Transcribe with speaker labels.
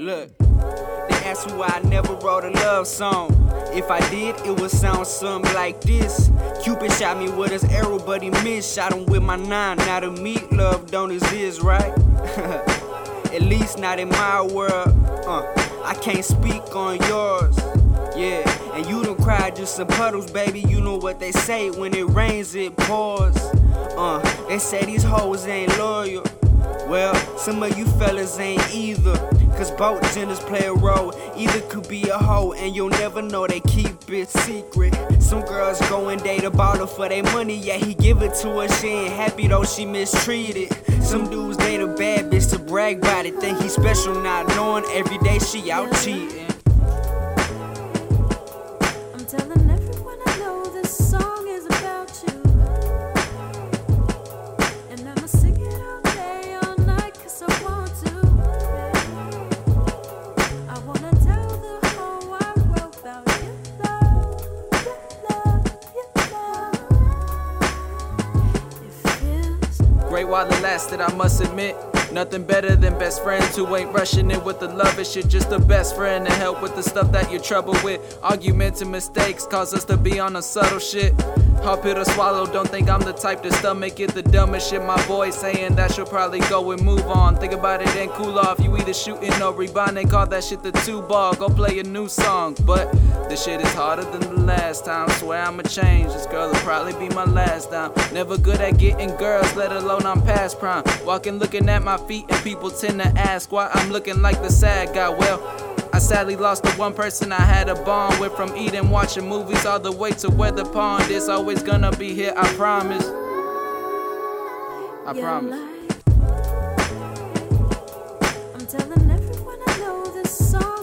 Speaker 1: Look, they asked who I never wrote a love song. If I did, it would sound something like this. Cupid shot me with his arrow, but he missed. Shot him with my nine. Now the meat love don't exist, right? At least not in my world. Uh, I can't speak on yours. Yeah, and you don't cry just some puddles, baby. You know what they say when it rains, it pours. Uh, they say these hoes ain't loyal. Well, some of you fellas ain't either. Cause both genders play a role. Either could be a hoe, and you'll never know they keep it secret. Some girls go and date a baller for their money, yeah, he give it to her. She ain't happy though, she mistreated. Some dudes date a bad bitch to brag about it. Think he's special, not knowing every day she out cheating.
Speaker 2: I'm telling everyone I know this song
Speaker 3: while it lasted, I must admit. Nothing better than best friends who ain't rushing it with the love shit. Just the best friend to help with the stuff that you're troubled with. Arguments and mistakes cause us to be on a subtle shit. Hard pill to swallow, don't think I'm the type to stomach it. The dumbest shit, my boy saying that she'll probably go and move on. Think about it and cool off. You either shooting or rebounding, call that shit the two ball. Go play a new song. But this shit is harder than the last time. Swear I'ma change. This girl will probably be my last time. Never good at getting girls, let alone I'm past prime. Walking looking at my feet, and people tend to ask why I'm looking like the sad guy. Well, I sadly lost the one person I had a bond with from eating, watching movies all the way to where the pond is. Always gonna be here, I promise. I promise.
Speaker 2: I'm telling everyone I know this song